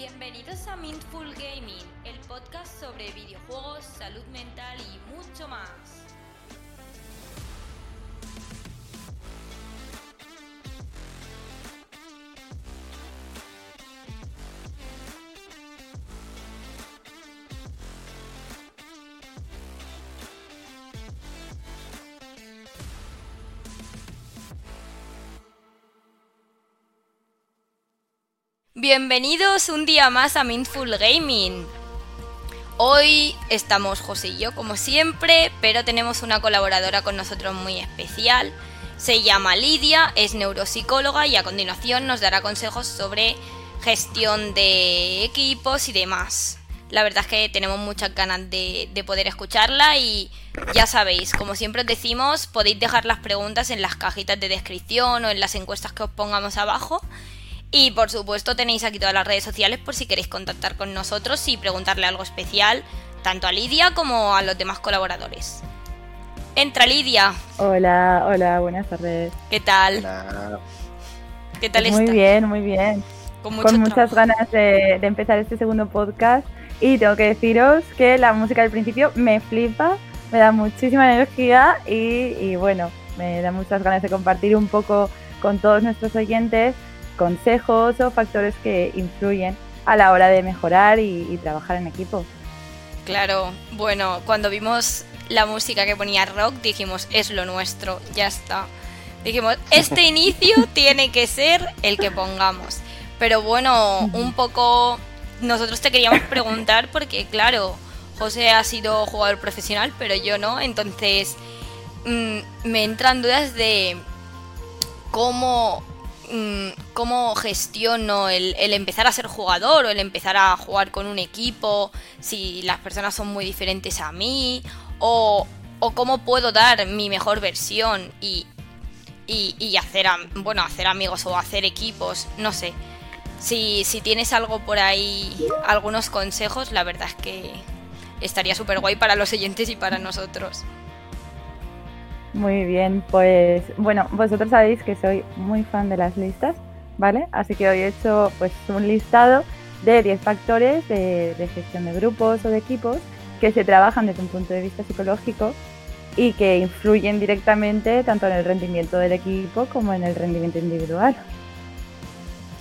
Bienvenidos a Mindful Gaming, el podcast sobre videojuegos, salud mental y mucho más. Bienvenidos un día más a Mindful Gaming. Hoy estamos José y yo como siempre, pero tenemos una colaboradora con nosotros muy especial. Se llama Lidia, es neuropsicóloga y a continuación nos dará consejos sobre gestión de equipos y demás. La verdad es que tenemos muchas ganas de, de poder escucharla y ya sabéis, como siempre os decimos, podéis dejar las preguntas en las cajitas de descripción o en las encuestas que os pongamos abajo y por supuesto tenéis aquí todas las redes sociales por si queréis contactar con nosotros y preguntarle algo especial, tanto a Lidia como a los demás colaboradores. Entra Lidia. Hola, hola, buenas tardes. ¿Qué tal? ¿Qué tal Muy bien, muy bien. Con, muchas ganas de, empezar este segundo podcast y tengo que deciros que la música del principio me flipa, me da muchísima energía y, y bueno, me da muchas ganas de compartir un poco con todos nuestros oyentes consejos o factores que influyen a la hora de mejorar y, trabajar en equipo. Claro, bueno, cuando vimos la música que ponía rock dijimos, es lo nuestro, ya está. Dijimos, este inicio tiene que ser el que pongamos. Pero bueno, un poco nosotros te queríamos preguntar porque claro, José ha sido jugador profesional, pero yo no, entonces mm, me entran dudas de cómo cómo gestiono el, empezar a ser jugador o el empezar a jugar con un equipo, si las personas son muy diferentes a mí, o, cómo puedo dar mi mejor versión y, y, hacer, bueno, hacer amigos o hacer equipos, no sé. Si, si tienes algo por ahí, algunos consejos, la verdad es que estaría súper guay para los oyentes y para nosotros. Muy bien, pues bueno, vosotros sabéis que soy muy fan de las listas, ¿vale? Así que hoy he hecho pues un listado de 10 factores de, gestión de grupos o de equipos que se trabajan desde un punto de vista psicológico y que influyen directamente tanto en el rendimiento del equipo como en el rendimiento individual.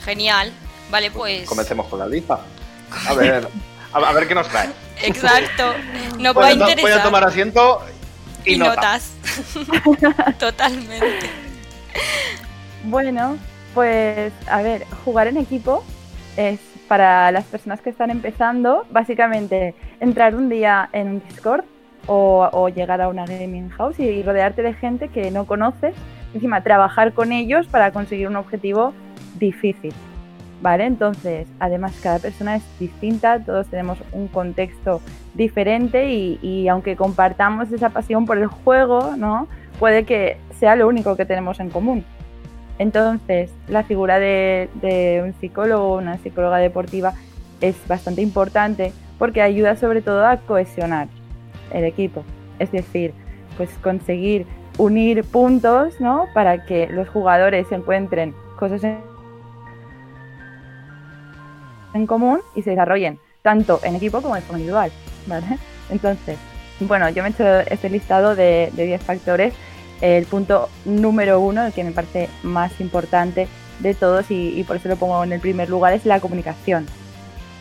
Genial, vale pues... Comencemos con la lista. A ver, a, ver qué nos trae. Exacto, nos va a interesar. Voy a tomar asiento y, notas. Totalmente. Bueno, pues a ver, jugar en equipo es para las personas que están empezando, básicamente entrar un día en un Discord o, llegar a una gaming house y, rodearte de gente que no conoces, encima trabajar con ellos para conseguir un objetivo difícil. ¿Vale? Entonces, además cada persona es distinta, todos tenemos un contexto diferente y, aunque compartamos esa pasión por el juego, ¿no? Puede que sea lo único que tenemos en común. Entonces, la figura de, de un psicólogo una psicóloga deportiva es bastante importante porque ayuda sobre todo a cohesionar el equipo. Es decir, pues conseguir unir puntos, ¿no? Para que los jugadores encuentren cosas en en común y se desarrollen tanto en equipo como en individual. Entonces, bueno, yo me he hecho este listado de 10 factores. El punto número uno, el que me parece más importante de todos y, por eso lo pongo en el primer lugar, es la comunicación.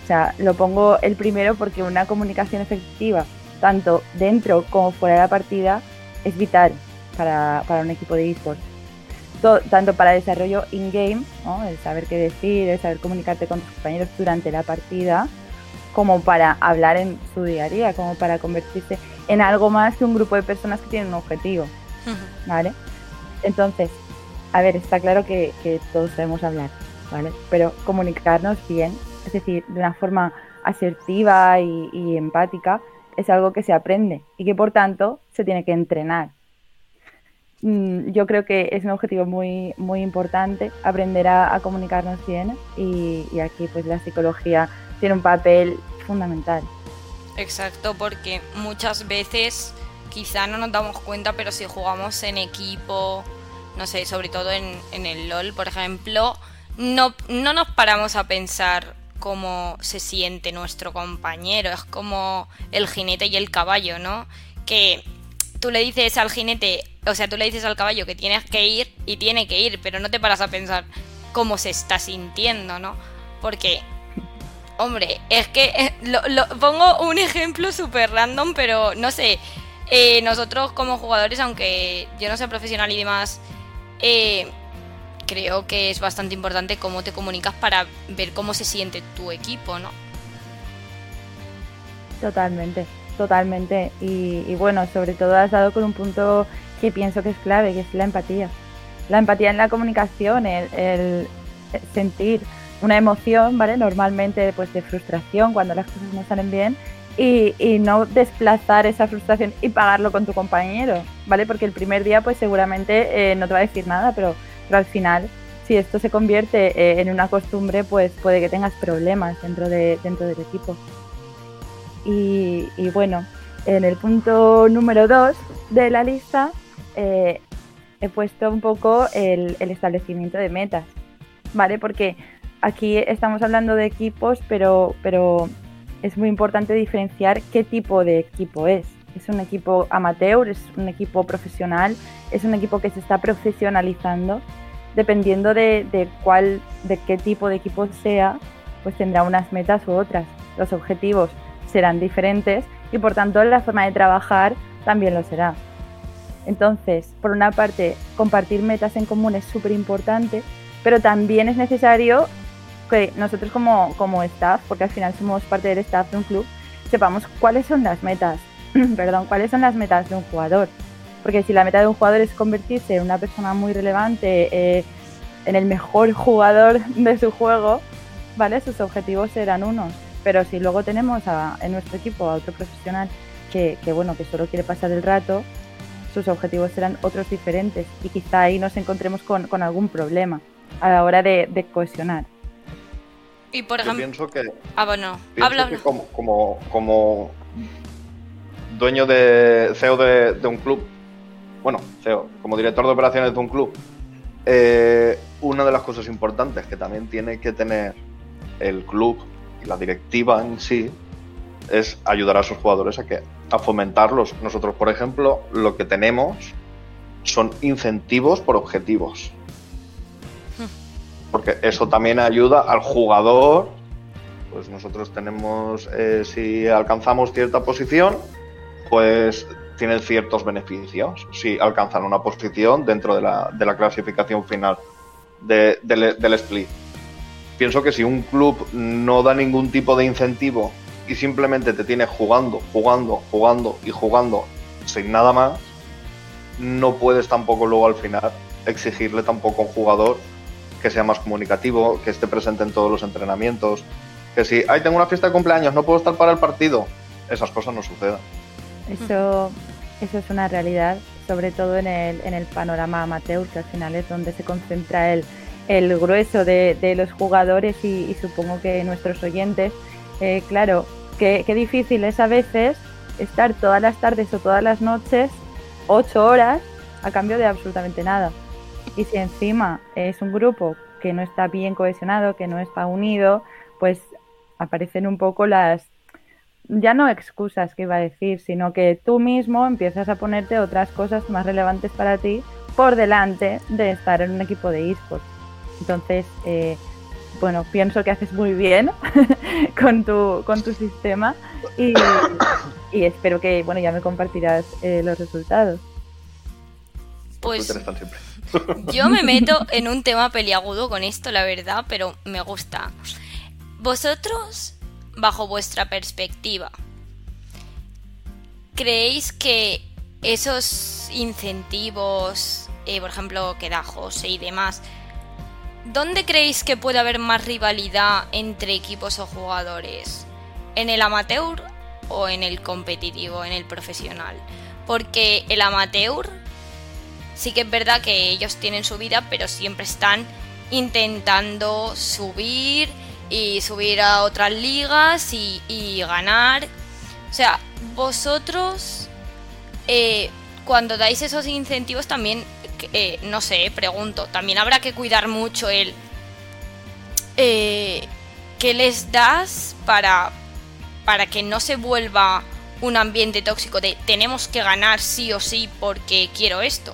O sea, lo pongo el primero porque una comunicación efectiva, tanto dentro como fuera de la partida, es vital para, para un equipo de esports tanto para desarrollo in-game, el saber qué decir, el saber comunicarte con tus compañeros durante la partida, como para hablar en su día a día, como para convertirse en algo más que un grupo de personas que tienen un objetivo. ¿Vale? Entonces, a ver, está claro que, todos debemos hablar, ¿vale? Pero comunicarnos bien, es decir, de una forma asertiva y empática, es algo que se aprende y que por tanto se tiene que entrenar. Mm, yo creo que es un objetivo muy, muy importante aprender a, comunicarnos bien y, aquí pues la psicología tiene un papel fundamental. Exacto, porque muchas veces quizá no nos damos cuenta, pero si jugamos en equipo, no sé, sobre todo en, en el LOL, por ejemplo, no, no nos paramos a pensar cómo se siente nuestro compañero, es como el jinete y el caballo, ¿no? Que tú le dices al jinete, o sea, tú le dices al caballo que tienes que ir y tiene que ir, pero no te paras a pensar cómo se está sintiendo, ¿no? Porque, hombre, es que eh, lo, pongo un ejemplo súper random, pero no sé, eh, nosotros como jugadores, aunque yo no sea profesional y demás, eh, creo que es bastante importante cómo te comunicas para ver cómo se siente tu equipo, ¿no? Totalmente, totalmente. Y, bueno, sobre todo has dado con un punto que pienso que es clave, que es la empatía. La empatía en la comunicación, el, sentir una emoción, ¿vale? Normalmente pues de frustración cuando las cosas no salen bien y, y, no desplazar esa frustración y pagarlo con tu compañero, ¿vale? Porque el primer día pues seguramente eh, no te va a decir nada, pero pero al final, si esto se convierte eh, en una costumbre, pues puede que tengas problemas dentro, de, dentro del equipo. Y, bueno, en el punto número dos de la lista eh, he puesto un poco el, establecimiento de metas, ¿vale? Porque aquí estamos hablando de equipos, pero, pero es muy importante diferenciar qué tipo de equipo es. ¿Es un equipo amateur? ¿Es un equipo profesional? ¿Es un equipo que se está profesionalizando? Dependiendo de, cuál, de qué tipo de equipo sea, pues tendrá unas metas u otras. Los objetivos serán diferentes y por tanto la forma de trabajar también lo será. Entonces, por una parte, compartir metas en común es súper importante, pero también es necesario que nosotros como, como staff, porque al final somos parte del staff de un club, sepamos cuáles son las metas perdón, cuáles son las metas de un jugador. Porque si la meta de un jugador es convertirse en una persona muy relevante, eh, en el mejor jugador de su juego, ¿vale? Sus objetivos serán unos. Pero si luego tenemos en nuestro equipo a otro profesional que, bueno, que solo quiere pasar el rato, sus objetivos serán otros diferentes y quizá ahí nos encontremos con, algún problema a la hora de, cohesionar. Y por ejemplo, pienso que, ah, bueno, habla, como, como, como dueño de CEO de, un club, bueno, CEO, como director de operaciones de un club, eh, una de las cosas importantes que también tiene que tener el club la directiva en sí es ayudar a sus jugadores a que a fomentarlos. Nosotros, por ejemplo, lo que tenemos son incentivos por objetivos. Porque eso también ayuda al jugador. Pues nosotros tenemos, eh, si alcanzamos cierta posición, pues tienen ciertos beneficios si alcanzan una posición dentro de la, de la clasificación final del, split. Pienso que si un club no da ningún tipo de incentivo y simplemente te tiene jugando, jugando, jugando y jugando sin nada más, no puedes tampoco luego al final exigirle tampoco a un jugador que sea más comunicativo, que esté presente en todos los entrenamientos, que si, ay, tengo una fiesta de cumpleaños, no puedo estar para el partido, esas cosas no sucedan. Eso, eso es una realidad, sobre todo en el, en el panorama amateur, que al final es donde se concentra el, el grueso de, los jugadores y, supongo que nuestros oyentes. Eh, claro, qué, qué difícil es a veces estar todas las tardes o todas las noches, ocho horas, a cambio de absolutamente nada. Y si encima es un grupo que no está bien cohesionado, que no está unido, pues aparecen un poco las, ya no excusas que iba a decir, sino que tú mismo empiezas a ponerte otras cosas más relevantes para ti por delante de estar en un equipo de esports. Entonces, eh, bueno, pienso que haces muy bien con, tu, con tu sistema y, espero que, bueno, ya me compartirás eh, los resultados. Pues yo me meto en un tema peliagudo con esto, la verdad, pero me gusta. ¿Vosotros bajo vuestra perspectiva, ¿creéis que esos incentivos, eh, por ejemplo, que da José y demás, ¿dónde creéis que puede haber más rivalidad entre equipos o jugadores? ¿En el amateur o en el competitivo, en el profesional? Porque el amateur sí que es verdad que ellos tienen su vida, pero siempre están intentando subir y subir a otras ligas y, ganar. O sea, vosotros eh, cuando dais esos incentivos también, eh, no sé, pregunto, también habrá que cuidar mucho el... Eh, ¿qué les das para, para que no se vuelva un ambiente tóxico de tenemos que ganar sí o sí porque quiero esto?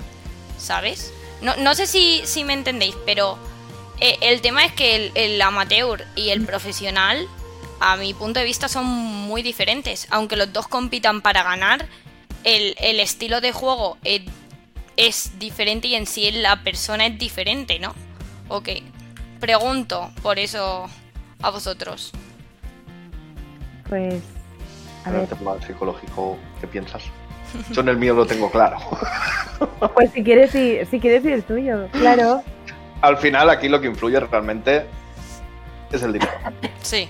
¿Sabes? No, no sé si, si me entendéis, pero eh, el tema es que el, el amateur y el profesional, a mi punto de vista, son muy diferentes. Aunque los dos compitan para ganar, el, el estilo de juego es, es diferente y en sí la persona es diferente, ¿no? Ok. Pregunto por eso a vosotros. Pues, a En el ver, tema psicológico, ¿qué piensas? Yo en el mío lo tengo claro. pues si quieres ir, si quieres ir el tuyo, claro. Al final, aquí lo que influye realmente es el dinero. Sí.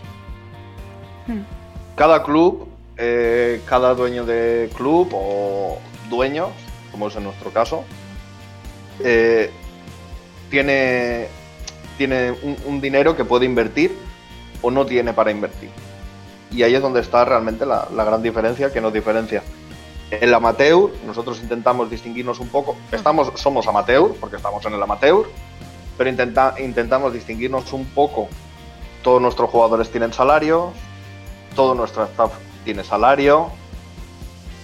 Cada club, eh, cada dueño de club o dueño, como es en nuestro caso, eh, tiene, tiene un, un dinero que puede invertir o no tiene para invertir. Y ahí es donde está realmente la, la gran diferencia que nos diferencia. El amateur, nosotros intentamos distinguirnos un poco. Estamos, somos amateur, porque estamos en el amateur, pero intenta- intentamos distinguirnos un poco. Todos nuestros jugadores tienen salario, todo nuestro staff tiene salario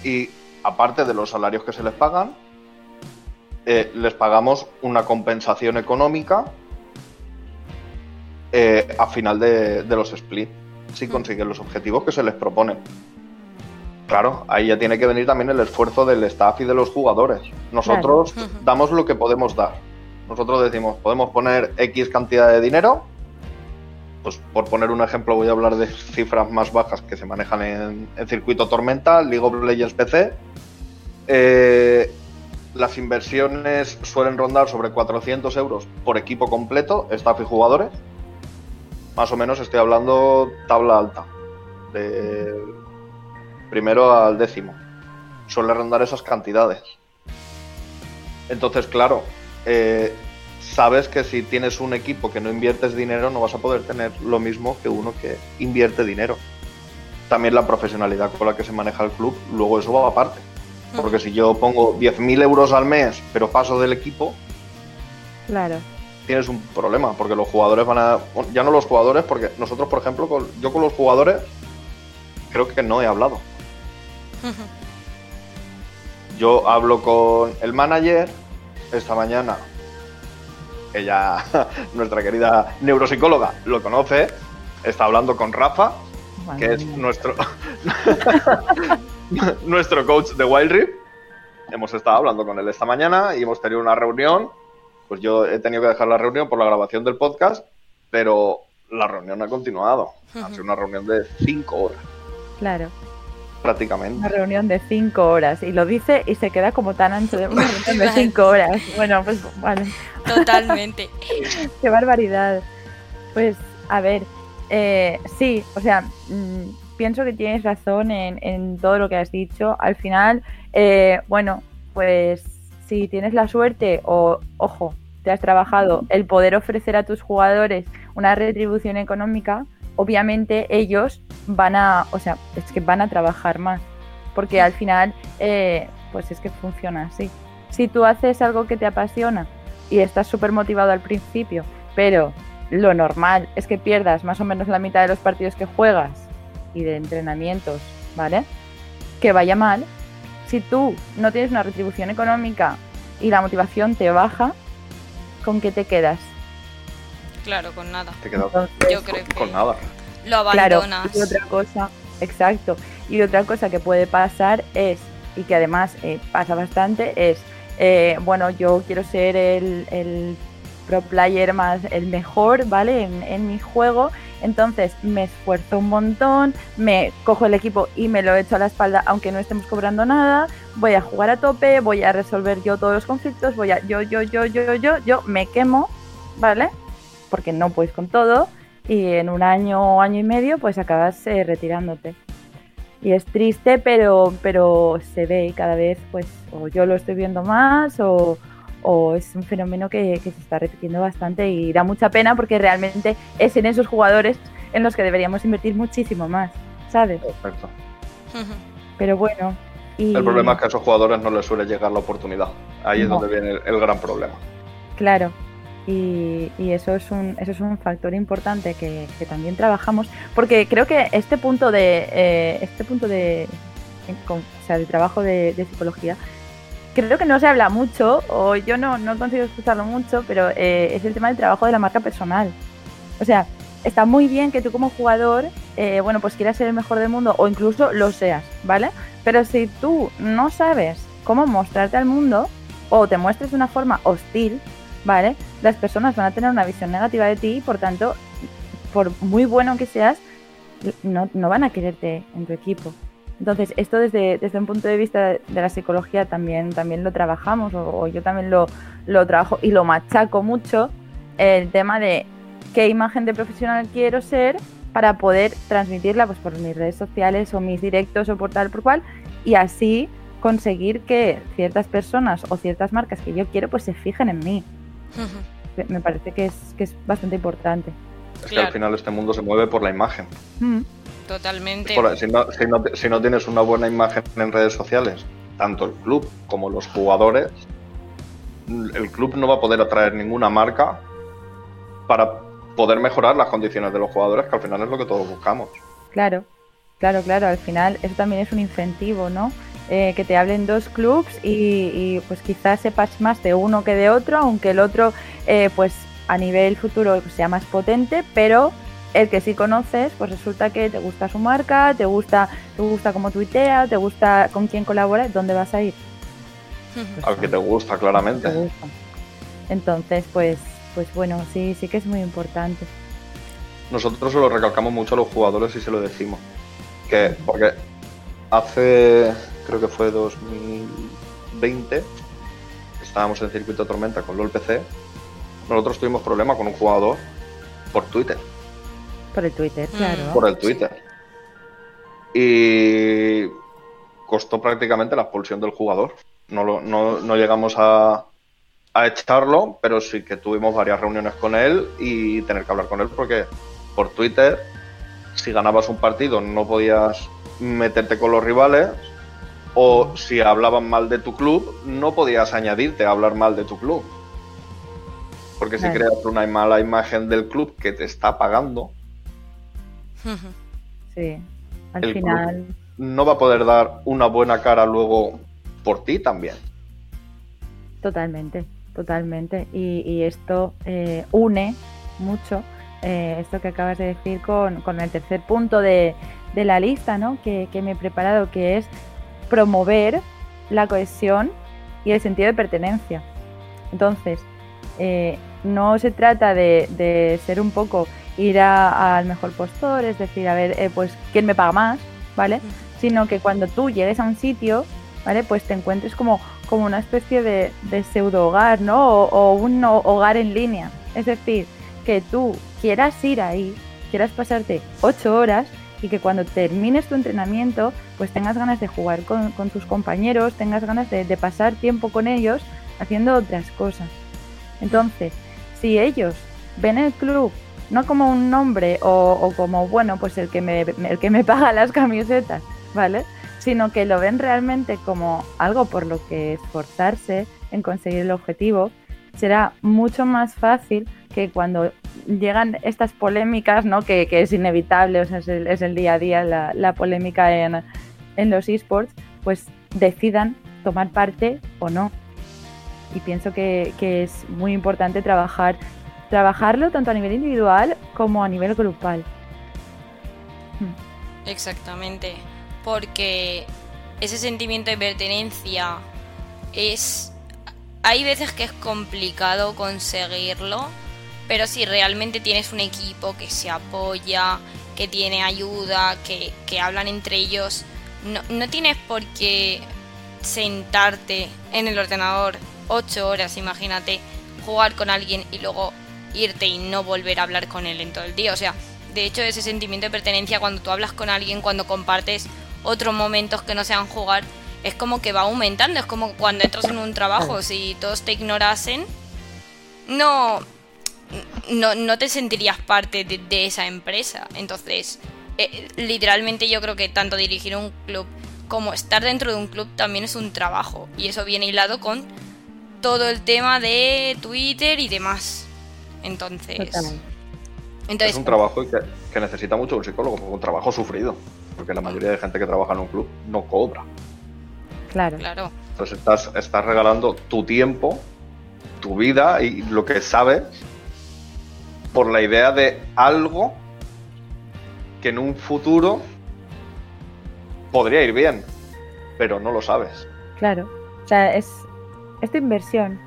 y aparte de los salarios que se les pagan, eh, les pagamos una compensación económica eh, a final de, de los split, si Mm. consiguen los objetivos que se les proponen. Claro, ahí ya tiene que venir también el esfuerzo del staff y de los jugadores. Nosotros Claro. Damos lo que podemos dar. Nosotros decimos, podemos poner X cantidad de dinero. Pues por poner un ejemplo, voy a hablar de cifras más bajas que se manejan en, en circuito Tormenta, League of Legends PC. Eh, las inversiones suelen rondar sobre 400 euros por equipo completo, staff y jugadores. Más o menos estoy hablando tabla alta, de primero al décimo. Suele rondar esas cantidades. Entonces, claro, eh, sabes que si tienes un equipo que no inviertes dinero, no vas a poder tener lo mismo que uno que invierte dinero. También la profesionalidad con la que se maneja el club, luego eso va aparte. Porque si yo pongo 10.000 euros al mes, pero paso del equipo, Claro. tienes un problema, porque los jugadores van a... Ya no los jugadores, porque nosotros, por ejemplo, con- yo con los jugadores creo que no he hablado. Yo hablo con el manager esta mañana. Ella, nuestra querida neuropsicóloga, lo conoce. Está hablando con Rafa, Madre que es mía. nuestro, nuestro coach de Wild Rift. Hemos estado hablando con él esta mañana y hemos tenido una reunión. Pues yo he tenido que dejar la reunión por la grabación del podcast, pero la reunión ha continuado. Ha sido una reunión de cinco horas, Claro. Prácticamente. Una reunión de cinco horas. Y lo dice y se queda como tan ancho de una reunión de cinco horas. Bueno, pues vale. Totalmente. Qué barbaridad. Pues, a ver, eh, sí, o sea, mm, pienso que tienes razón en, en todo lo que has dicho. Al final, eh, bueno, pues si tienes la suerte o, ojo, te has trabajado el poder ofrecer a tus jugadores una retribución económica, obviamente ellos van a, o sea, es que van a trabajar más. Porque al final, eh, pues es que funciona así. Si tú haces algo que te apasiona y estás súper motivado al principio, pero lo normal es que pierdas más o menos la mitad de los partidos que juegas y de entrenamientos, ¿vale? Que vaya mal. Si tú no tienes una retribución económica y la motivación te baja, ¿con qué te quedas? Claro, con nada. Te quedas Entonces, Yo creo que con nada. Lo Claro, abandonas. y otra cosa, exacto. Y otra cosa que puede pasar es, y que además eh, pasa bastante, es, eh, bueno, yo quiero ser el, el pro player más, el mejor, ¿vale? En, en mi juego. Entonces me esfuerzo un montón, me cojo el equipo y me lo echo a la espalda, aunque no estemos cobrando nada. Voy a jugar a tope, voy a resolver yo todos los conflictos, voy a yo, yo, yo, yo, yo, yo, me quemo, ¿vale? Porque no puedes con todo y en un año o año y medio pues acabas eh, retirándote. Y es triste, pero, pero se ve cada vez, pues, o yo lo estoy viendo más o, o es un fenómeno que, que se está repitiendo bastante y da mucha pena porque realmente es en esos jugadores en los que deberíamos invertir muchísimo más, ¿sabes? Perfecto. Pero bueno. Y, El problema es que a esos jugadores no les suele llegar la oportunidad. Ahí es No. donde viene el, el gran problema. Claro. Y, eso, es un, eso es un factor importante que, también trabajamos, porque creo que este punto de, eh, este punto de, o sea, de trabajo de, psicología, creo que no se habla mucho, o yo no, no consigo escucharlo mucho, pero eh, es el tema del trabajo de la marca personal. O sea, está muy bien que tú como jugador, eh, bueno, pues quieras ser el mejor del mundo o incluso lo seas, ¿vale? Pero si tú no sabes cómo mostrarte al mundo o te muestres de una forma hostil, Las personas van a tener una visión negativa de ti y por tanto, por muy bueno que seas, no, van a quererte en tu equipo. Entonces, esto desde, desde un punto de vista de la psicología también, también lo trabajamos, o, yo también lo, lo, trabajo y lo machaco mucho, el tema de qué imagen de profesional quiero ser para poder transmitirla pues, por mis redes sociales o mis directos o por tal por cual, y así conseguir que ciertas personas o ciertas marcas que yo quiero pues se fijen en mí. Me parece que es, que es bastante importante. Es que al final este mundo se mueve por la imagen. Mm. Totalmente. si, no, si, no, si no tienes una buena imagen en redes sociales, tanto el club como los jugadores, el club no va a poder atraer ninguna marca para poder mejorar las condiciones de los jugadores, que al final es lo que todos buscamos. Claro, claro, claro, al final eso también es un incentivo, ¿no? Eh, que te hablen dos clubs y, pues quizás sepas más de uno que de otro, aunque el otro eh, pues a nivel futuro sea más potente, pero el que sí conoces, pues resulta que te gusta su marca, te gusta, te gusta cómo tuitea, te gusta con quién colabora, ¿dónde vas a ir? Al que te gusta, claramente. Entonces, pues, pues bueno, sí, sí que es muy importante. Nosotros se lo recalcamos mucho a los jugadores y se lo decimos. Que, porque hace creo que fue 2020, estábamos en circuito tormenta con LOL PC, nosotros tuvimos problemas con un jugador por Twitter. Por el Twitter, mm. claro. Por el Twitter. Y costó prácticamente la expulsión del jugador. No, no, llegamos a, a echarlo, pero sí que tuvimos varias reuniones con él y tener que hablar con él porque por Twitter, si ganabas un partido no podías meterte con los rivales o si hablaban mal de tu club, no podías añadirte a hablar mal de tu club. Porque si creas una mala imagen del club que te está pagando, sí, al final no va a poder dar una buena cara luego por ti también. Totalmente, totalmente. Y, esto eh, une mucho eh, esto que acabas de decir con, el tercer punto de, la lista ¿no? que, que, me he preparado, que es promover la cohesión y el sentido de pertenencia. Entonces, eh, no se trata de, ser un poco ir al mejor postor, es decir, a ver, eh, pues, ¿quién me paga más? ¿Vale? Sino que cuando tú llegues a un sitio, ¿vale? Pues te encuentres como, como una especie de, pseudo hogar, ¿no? O, o, un hogar en línea. Es decir, que tú quieras ir ahí, quieras pasarte ocho horas y que cuando termines tu entrenamiento pues tengas ganas de jugar con, tus compañeros, tengas ganas de, pasar tiempo con ellos haciendo otras cosas. Entonces, si ellos ven el club no como un nombre o, como, bueno, pues el que, me, el que me paga las camisetas, ¿vale? Sino que lo ven realmente como algo por lo que esforzarse en conseguir el objetivo, será mucho más fácil que cuando llegan estas polémicas, ¿no? que, es inevitable, o sea, es, el, día a día la, polémica en, los esports, pues decidan tomar parte o no. Y pienso que, es muy importante trabajar, trabajarlo tanto a nivel individual como a nivel grupal. Hmm. Exactamente, porque ese sentimiento de pertenencia es... Hay veces que es complicado conseguirlo, pero si realmente tienes un equipo que se apoya, que tiene ayuda, que, hablan entre ellos, no, no tienes por qué sentarte en el ordenador ocho horas, imagínate, jugar con alguien y luego irte y no volver a hablar con él en todo el día. O sea, de hecho ese sentimiento de pertenencia cuando tú hablas con alguien, cuando compartes otros momentos que no sean jugar, es como que va aumentando, es como cuando entras en un trabajo, si todos te ignorasen, no, no, no te sentirías parte de, esa empresa. Entonces, eh, literalmente yo creo que tanto dirigir un club como estar dentro de un club también es un trabajo. Y eso viene hilado con todo el tema de Twitter y demás. Entonces, entonces es un trabajo que, que necesita mucho un psicólogo, un trabajo sufrido. Porque la mayoría de gente que trabaja en un club no cobra. Claro. claro, Entonces estás, estás regalando tu tiempo, tu vida y lo que sabes por la idea de algo que en un futuro podría ir bien, pero no lo sabes. Claro. O sea, es, es tu inversión.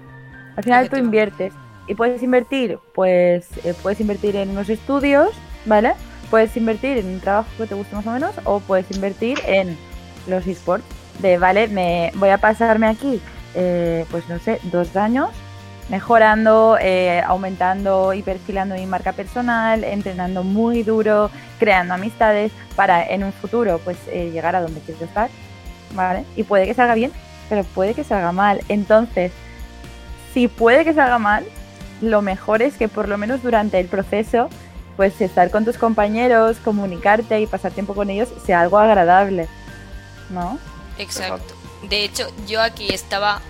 Al final tú inviertes. Y puedes invertir, pues, eh, puedes invertir en unos estudios, ¿vale? Puedes invertir en un trabajo que te guste más o menos, o puedes invertir en los esports. De, vale, me voy a pasarme aquí, eh, pues no sé, dos años, mejorando, eh, aumentando y perfilando mi marca personal, entrenando muy duro, creando amistades para en un futuro, pues, eh, llegar a donde quiero estar, ¿vale? Y puede que salga bien, pero puede que salga mal. Entonces, si puede que salga mal, lo mejor es que por lo menos durante el proceso, pues estar con tus compañeros, comunicarte y pasar tiempo con ellos sea algo agradable, ¿no? exacto. De hecho, yo aquí estaba,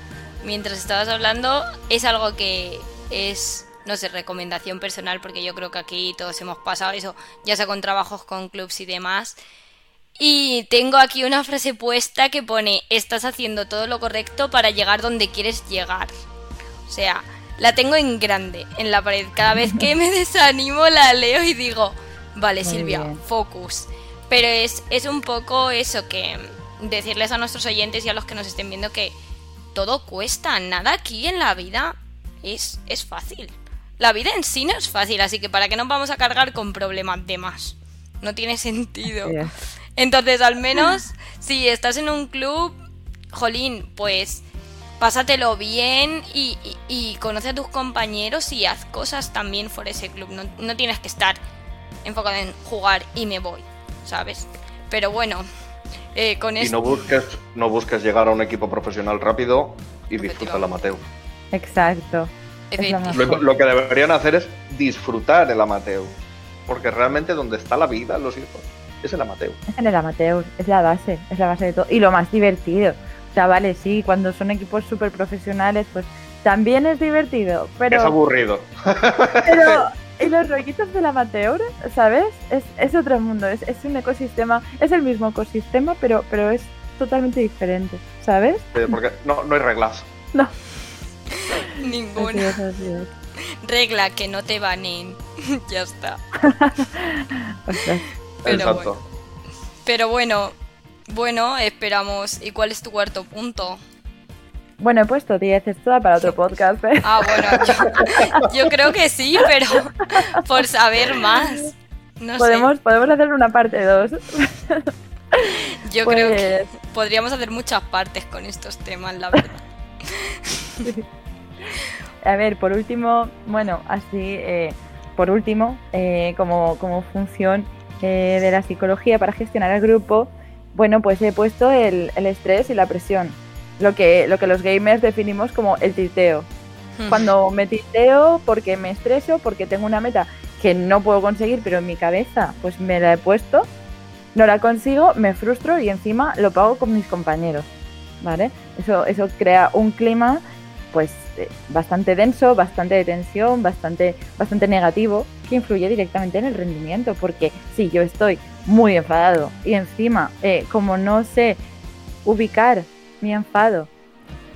mientras estabas hablando, es algo que es, no sé, recomendación personal, porque yo creo que aquí todos hemos pasado eso, ya sea con trabajos, con clubs y demás. Y tengo aquí una frase puesta que pone, estás haciendo todo lo correcto para llegar donde quieres llegar. O sea, la tengo en grande, en la pared. Cada vez que me desanimo la leo y digo, vale Muy Silvia, bien. focus. Pero es, es un poco eso que decirles a nuestros oyentes y a los que nos estén viendo que todo cuesta, nada aquí en la vida es, es fácil. La vida en sí no es fácil, así que ¿para qué nos vamos a cargar con problemas de más? No tiene sentido. Entonces, al menos, si estás en un club, jolín, pues pásatelo bien y, y- y conoce a tus compañeros y haz cosas también por ese club. No, no tienes que estar enfocado en jugar y me voy, ¿sabes? Pero bueno, eh, con Y no busques, no busques llegar a un equipo profesional rápido y disfruta el amateur. Exacto. Es lo que deberían hacer es disfrutar el amateur. Porque realmente donde está la vida los hijos es el amateur. Es en el amateur, es la base, es la base de todo. Y lo más divertido. O sea, vale, sí, cuando son equipos súper profesionales, pues también es divertido. Es Pero, aburrido. pero en los rollitos del amateur, ¿sabes? Es, es otro mundo, es, es un ecosistema, es el mismo ecosistema, pero, pero es totalmente diferente, ¿sabes? Eh, Porque no, no hay reglas. No. Así Ninguna es, así es. regla que no te banen. ya está. Pero Exacto. bueno. Pero bueno, bueno, esperamos. ¿Y cuál es tu cuarto punto? Bueno, he puesto 10, esto para otro podcast, ¿eh? Ah, bueno, yo, yo creo que sí, pero por saber más. No podemos, podemos hacer una parte 2. sé. Yo creo que Pues, podríamos hacer muchas partes con estos temas, la verdad. A ver, por último, bueno, así, eh, por último, eh, como, como función eh, de la psicología para gestionar el grupo, bueno, pues he puesto el, el estrés y la presión, lo que, lo que los gamers definimos como el tilteo. Cuando me tilteo porque me estreso, porque tengo una meta que no puedo conseguir, pero en mi cabeza pues me la he puesto, no la consigo, me frustro y encima lo pago con mis compañeros, ¿vale? Eso, eso crea un clima pues eh, bastante denso, bastante de tensión, bastante, bastante negativo, que influye directamente en el rendimiento, porque si yo estoy muy enfadado y encima, eh, como no sé ubicar mi enfado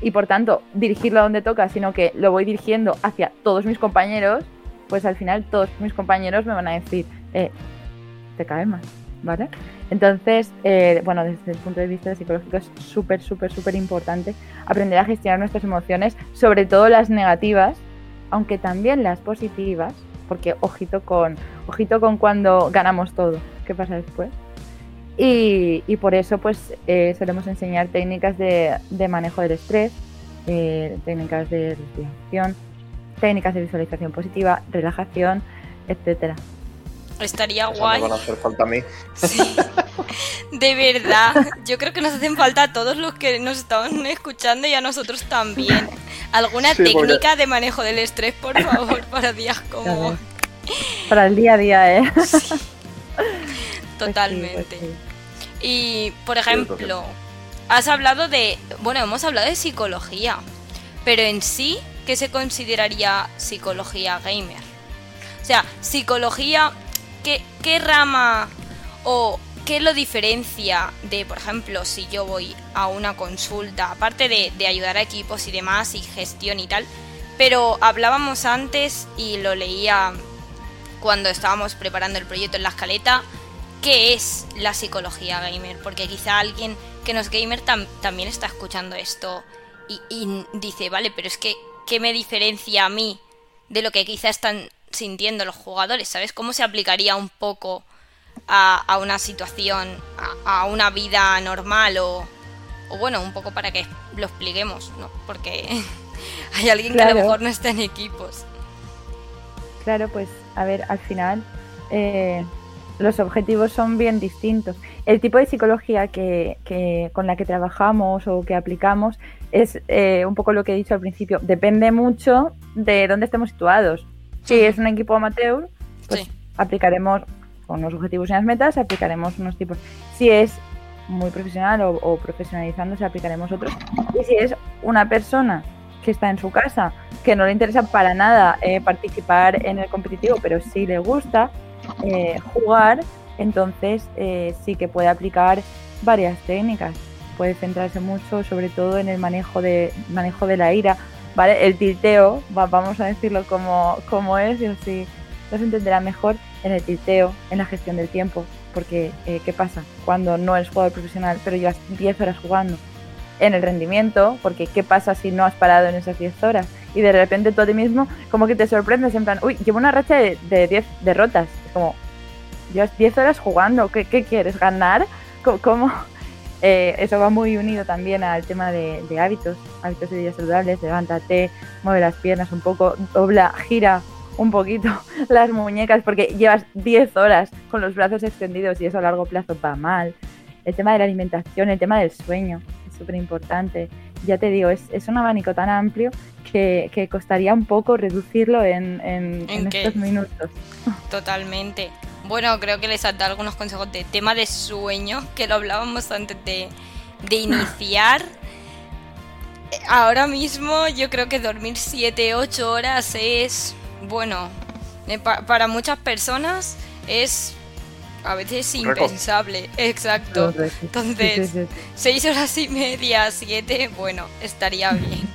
y por tanto dirigirlo a donde toca, sino que lo voy dirigiendo hacia todos mis compañeros, pues al final todos mis compañeros me van a decir, eh, te cae mal, ¿vale? Entonces, eh, bueno, desde el punto de vista psicológico es súper, súper, súper importante aprender a gestionar nuestras emociones, sobre todo las negativas, aunque también las positivas, porque ojito con, ojito con cuando ganamos todo, ¿qué pasa después? Y, y por eso pues eh, solemos enseñar técnicas de, de manejo del estrés, eh, técnicas de respiración, técnicas de visualización positiva, relajación, etcétera. Estaría Eso guay. me van a hacer falta a mí. Sí. De verdad. Yo creo que nos hacen falta a todos los que nos estaban escuchando y a nosotros también. ¿Alguna Sí, porque- técnica de manejo del estrés, por favor, para días como. Para el día a día, ¿eh? Pues sí, pues Totalmente. sí. Y, por ejemplo, has hablado de... Bueno, hemos hablado de psicología, pero en sí, ¿qué se consideraría psicología gamer? O sea, psicología, ¿qué, qué rama o qué lo diferencia de, por ejemplo, si yo voy a una consulta, aparte de, de ayudar a equipos y demás y gestión y tal, pero hablábamos antes y lo leía cuando estábamos preparando el proyecto en la escaleta, ¿qué es la psicología gamer? Porque quizá alguien que no es gamer también está escuchando esto y, y, dice, vale, pero es que, ¿qué me diferencia a mí de lo que quizá están sintiendo los jugadores? ¿Sabes? ¿Cómo se aplicaría un poco a, a una situación, a, a, una vida normal o, o, bueno, un poco para que lo expliquemos, ¿no? Porque hay alguien claro. que a lo mejor no está en equipos. Claro, pues a ver, al final eh, los objetivos son bien distintos. El tipo de psicología que, que con la que trabajamos o que aplicamos es eh, un poco lo que he dicho al principio. Depende mucho de dónde estemos situados. Si es un equipo amateur, pues sí. aplicaremos con los objetivos y las metas, aplicaremos unos tipos. Si es muy profesional o, o profesionalizándose, aplicaremos otros. Y si es una persona que está en su casa, que no le interesa para nada eh, participar en el competitivo, pero sí le gusta eh, jugar, entonces eh, sí que puede aplicar varias técnicas. Puede centrarse mucho, sobre todo en el manejo de manejo de la ira, ¿vale? El tilteo, va, vamos a decirlo como, como es, y así los entenderá mejor en el tilteo, en la gestión del tiempo, porque eh, ¿qué pasa? Cuando no eres jugador profesional, pero llevas 10 horas jugando, en el rendimiento, porque ¿qué pasa si no has parado en esas 10 horas? Y de repente tú a ti mismo como que te sorprendes en plan, uy, llevo una racha de 10 derrotas. Es como, llevas 10 horas jugando, ¿qué, quieres? ¿Ganar? ¿Cómo? Eh, eso va muy unido también al tema de, de, hábitos, hábitos de vida saludables, levántate, mueve las piernas un poco, dobla, gira un poquito las muñecas, porque llevas 10 horas con los brazos extendidos y eso a largo plazo va mal. El tema de la alimentación, el tema del sueño, súper importante. Ya te digo, es, es, un abanico tan amplio que, que costaría un poco reducirlo en, en, ¿En, en estos minutos. Totalmente. Bueno, creo que les has dado algunos consejos de tema de sueño, que lo hablábamos antes de, de iniciar. Ahora mismo yo creo que dormir 7, 8 horas es, bueno, eh, pa para muchas personas es a veces impensable. Exacto. Entonces, sí, sí, sí. seis horas y media, siete, bueno, estaría bien.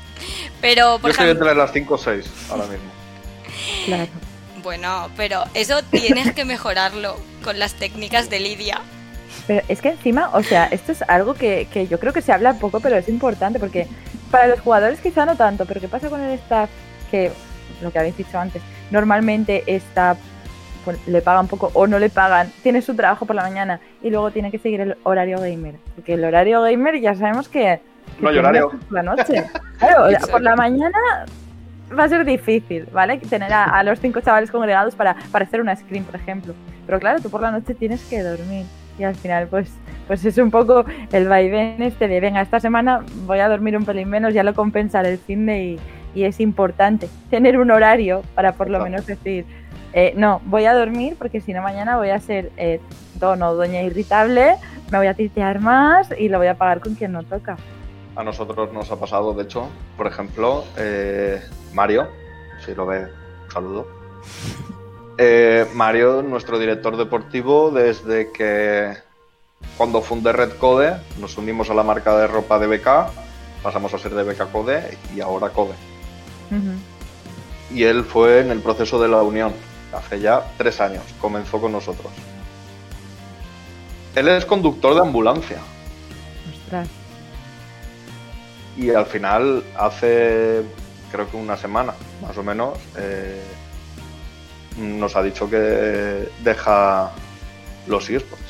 Pero, por Yo estoy ejemplo... entre las 5 o 6 ahora mismo. Claro. Bueno, pero eso tienes que mejorarlo con las técnicas de Lidia. Pero es que encima, o sea, esto es algo que, que yo creo que se habla poco, pero es importante porque para los jugadores quizá no tanto, pero ¿qué pasa con el staff? Que, lo que habéis dicho antes, normalmente está pues, le pagan poco o no le pagan, tiene su trabajo por la mañana y luego tiene que seguir el horario gamer. Porque el horario gamer ya sabemos que... que no hay horario. Por la noche. Claro, por la mañana va a ser difícil, ¿vale? Tener a, a, los cinco chavales congregados para, para hacer una screen, por ejemplo. Pero claro, tú por la noche tienes que dormir. Y al final, pues, pues es un poco el vaivén este de, venga, esta semana voy a dormir un pelín menos, ya lo compensaré el fin de y, y es importante tener un horario para por lo menos decir, eh, no, voy a dormir porque si no mañana voy a ser eh, dono, doña irritable, me voy a titear más y lo voy a pagar con quien no toca. A nosotros nos ha pasado, de hecho, por ejemplo, eh, Mario, si lo ve, un saludo. Eh, Mario, nuestro director deportivo, desde que cuando fundé Red Code, nos unimos a la marca de ropa de BK, pasamos a ser de BK Code y ahora Code. Uh -huh. Y él fue en el proceso de la unión hace ya tres años, comenzó con nosotros. Él es conductor de ambulancia. Ostras. Y al final, hace creo que una semana, más o menos, eh, nos ha dicho que deja los eSports.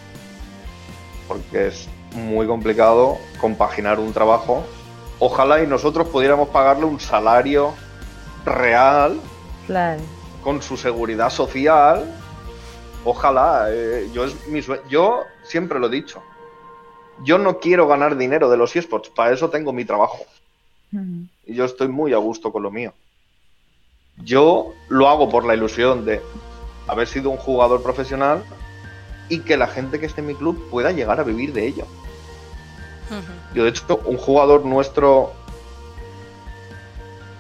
Porque es muy complicado compaginar un trabajo. Ojalá y nosotros pudiéramos pagarle un salario real. Claro con su seguridad social. Ojalá, eh, yo, es mi yo siempre lo he dicho. Yo no quiero ganar dinero de los esports, para eso tengo mi trabajo. Uh -huh. Y yo estoy muy a gusto con lo mío. Yo lo hago por la ilusión de haber sido un jugador profesional y que la gente que esté en mi club pueda llegar a vivir de ello. Uh -huh. Yo, de hecho, un jugador nuestro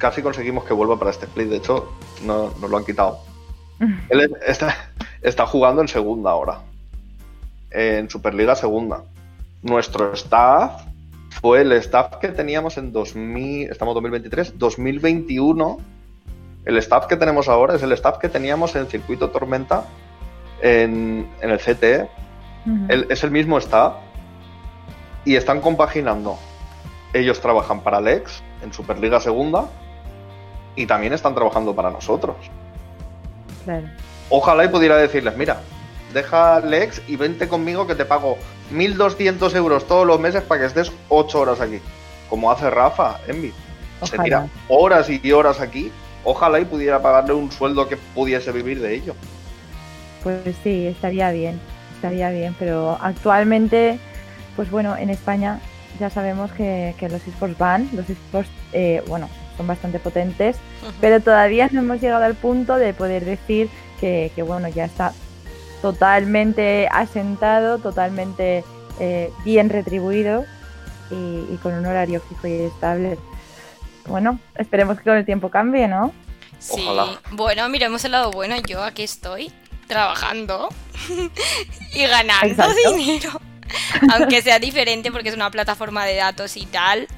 casi conseguimos que vuelva para este split. De hecho, no, nos lo han quitado. Él es- está, está jugando en segunda ahora. En Superliga Segunda. Nuestro staff fue el staff que teníamos en 2000, estamos en 2023, 2021. El staff que tenemos ahora es el staff que teníamos en Circuito Tormenta en, en el CTE. El- es el mismo staff y están compaginando. Ellos trabajan para Lex en Superliga Segunda y también están trabajando para nosotros. Claro. Ojalá y pudiera decirles, mira, deja Lex y vente conmigo que te pago 1.200 euros todos los meses para que estés 8 horas aquí. Como hace Rafa, Envy. Se tira horas y horas aquí. Ojalá y pudiera pagarle un sueldo que pudiese vivir de ello. Pues sí, estaría bien, estaría bien, pero actualmente, pues bueno, en España ya sabemos que, que los esports van, los esports, eh, bueno, son bastante potentes, pero todavía no hemos llegado al punto de poder decir que, que, bueno, ya está totalmente asentado, totalmente eh, bien retribuido y, y con un horario fijo y estable. Bueno, esperemos que con el tiempo cambie, ¿no? Sí, Ojalá. bueno, miremos el lado bueno. Yo aquí estoy trabajando y ganando Exacto. dinero. Aunque sea diferente porque es una plataforma de datos y tal.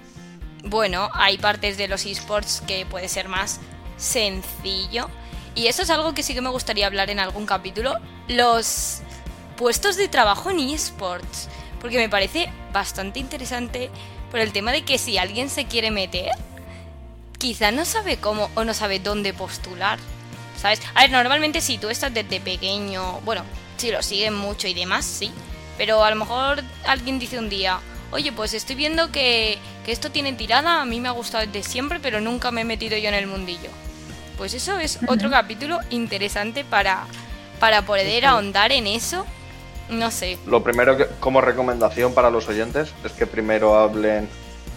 Bueno, hay partes de los esports que puede ser más sencillo. Y eso es algo que sí que me gustaría hablar en algún capítulo. Los puestos de trabajo en esports. Porque me parece bastante interesante por el tema de que si alguien se quiere meter, quizá no sabe cómo o no sabe dónde postular. ¿Sabes? A ver, normalmente si tú estás desde pequeño, bueno, si lo siguen mucho y demás, sí. Pero a lo mejor alguien dice un día, oye, pues estoy viendo que, que esto tiene tirada, a mí me ha gustado desde siempre, pero nunca me he metido yo en el mundillo. Pues eso es otro capítulo interesante para, para poder ahondar en eso. No sé. Lo primero que, como recomendación para los oyentes es que primero hablen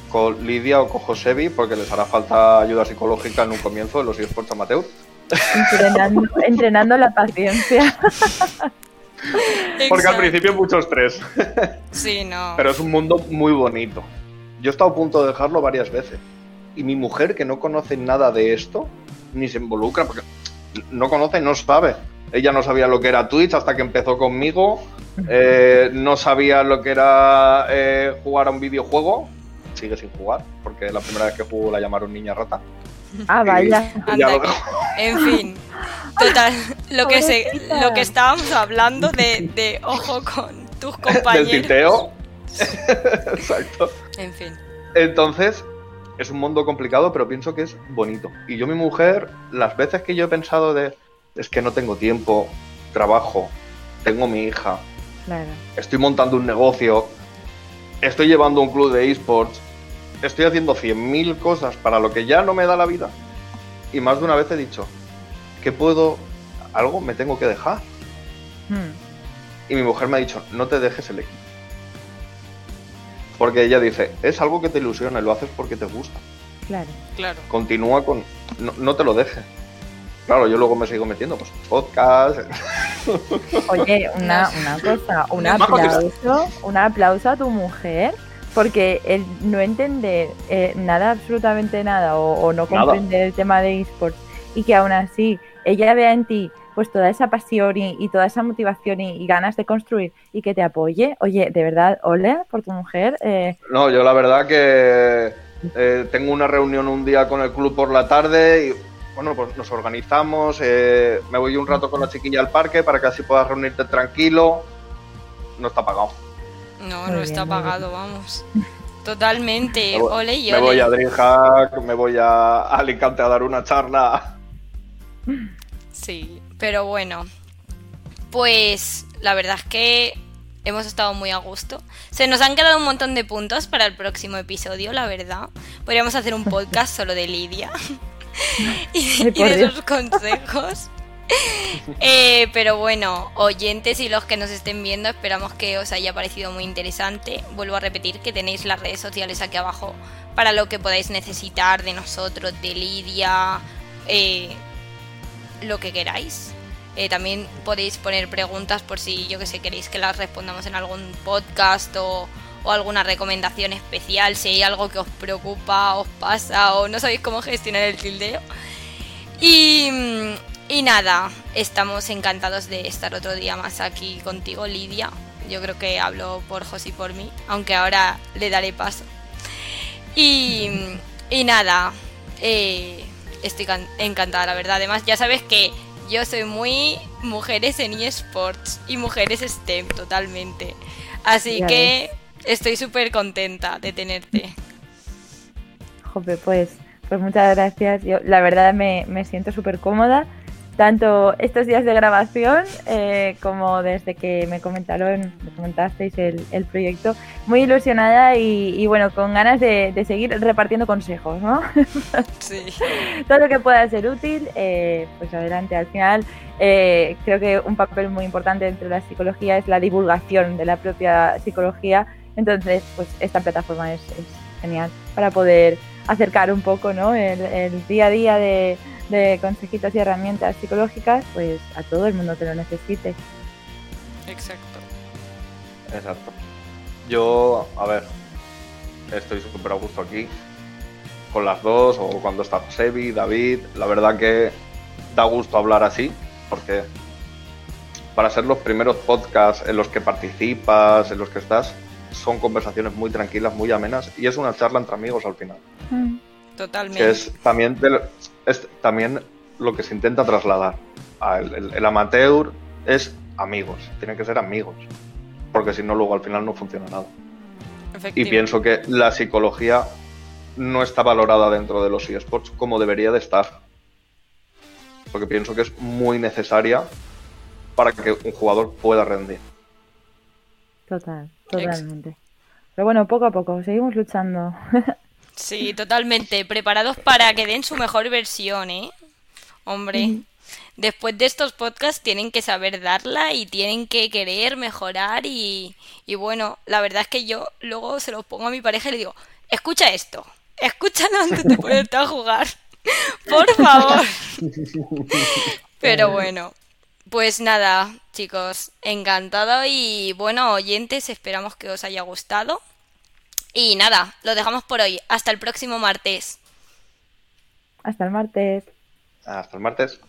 con Lidia o con Josebi porque les hará falta ayuda psicológica en un comienzo de los esports amateur. Entrenando, entrenando la paciencia. Porque al principio mucho estrés. Sí, no. Pero es un mundo muy bonito. Yo he estado a punto de dejarlo varias veces. Y mi mujer, que no conoce nada de esto, ni se involucra, porque no conoce, no sabe. Ella no sabía lo que era Twitch hasta que empezó conmigo. Eh, no sabía lo que era eh, jugar a un videojuego. Sigue sin jugar, porque la primera vez que jugó la llamaron niña rata. Ah, vaya. Anda. En fin. Total, lo que se, lo que estábamos hablando de, de ojo con tus Del compañeros. tinteo. Exacto. En fin. Entonces, es un mundo complicado, pero pienso que es bonito. Y yo, mi mujer, las veces que yo he pensado de, es que no tengo tiempo, trabajo, tengo mi hija, Claro. estoy montando un negocio, estoy llevando un club de esports, estoy haciendo 100.000 cosas para lo que ya no me da la vida. Y más de una vez he dicho, que puedo, algo me tengo que dejar. Hmm. Y mi mujer me ha dicho, no te dejes el equipo. Porque ella dice, es algo que te ilusiona y lo haces porque te gusta. Claro. Claro. Continúa con... No, no te lo dejes. Claro, yo luego me sigo metiendo, pues podcast. Oye, una, una cosa, un aplauso, un aplauso a tu mujer, porque el no entender eh, nada, absolutamente nada, o, o no Nada. comprender el tema de esports, y que aún así ella vea en ti pues toda esa pasión y, y toda esa motivación y, y ganas de construir y que te apoye, oye, de verdad, ole por tu mujer, eh, No, yo la verdad que eh, tengo una reunión un día con el club por la tarde y bueno, pues nos organizamos, eh, me voy un rato con la chiquilla al parque para que así puedas reunirte tranquilo. No está pagado. No, Muy no bien, está pagado, vamos. Totalmente. Me voy- Ole y Me voy a Dreamhack, me voy a Alicante a dar una charla. Sí, pero bueno. Pues la verdad es que hemos estado muy a gusto. Se nos han quedado un montón de puntos para el próximo episodio, la verdad. Podríamos hacer un podcast solo de Lidia y, Ay, y de sus consejos. Eh, pero bueno, oyentes y los que nos estén viendo, esperamos que os haya parecido muy interesante. Vuelvo a repetir que tenéis las redes sociales aquí abajo para lo que podáis necesitar de nosotros, de Lidia, eh, lo que queráis. Eh, también podéis poner preguntas por si yo que sé queréis que las respondamos en algún podcast o, o alguna recomendación especial, si hay algo que os preocupa, os pasa o no sabéis cómo gestionar el tildeo. Y, mm, y nada, estamos encantados de estar otro día más aquí contigo, Lidia. Yo creo que hablo por José y por mí, aunque ahora le daré paso. Y, y nada, eh, estoy encantada, la verdad. Además, ya sabes que yo soy muy mujeres en eSports y mujeres STEM totalmente. Así que estoy súper contenta de tenerte. Jope, pues, pues muchas gracias. Yo la verdad me, me siento súper cómoda tanto estos días de grabación eh, como desde que me comentaron, me comentasteis el, proyecto, muy ilusionada y, bueno, con ganas de, seguir repartiendo consejos, ¿no? Sí. Todo lo que pueda ser útil, eh, pues adelante. Al final, eh, creo que un papel muy importante dentro de la psicología es la divulgación de la propia psicología. Entonces, pues esta plataforma es, genial para poder acercar un poco, ¿no? el día a día de de consejitos y herramientas psicológicas, pues a todo el mundo que lo necesite. Exacto. Exacto. Yo, a ver, estoy súper a gusto aquí con las dos, o cuando está Sebi, David. La verdad que da gusto hablar así, porque para ser los primeros podcasts en los que participas, en los que estás, son conversaciones muy tranquilas, muy amenas, y es una charla entre amigos al final. Mm. Totalmente. es también, es también lo que se intenta trasladar. El, amateur es amigos, tiene que ser amigos, porque si no luego al final no funciona nada. Y pienso que la psicología no está valorada dentro de los eSports como debería de estar. Porque pienso que es muy necesaria para que un jugador pueda rendir. Total, totalmente. Pero bueno, poco a poco, seguimos luchando. Sí, totalmente. Preparados para que den su mejor versión, ¿eh? Hombre, después de estos podcasts tienen que saber darla y tienen que querer mejorar y, y bueno, la verdad es que yo luego se lo pongo a mi pareja y le digo, escucha esto, escúchalo antes de ponerte a jugar, por favor. Pero bueno, pues nada, chicos, encantado y bueno, oyentes, esperamos que os haya gustado. Y nada, lo dejamos por hoy. Hasta el próximo martes. Hasta el martes. Hasta el martes.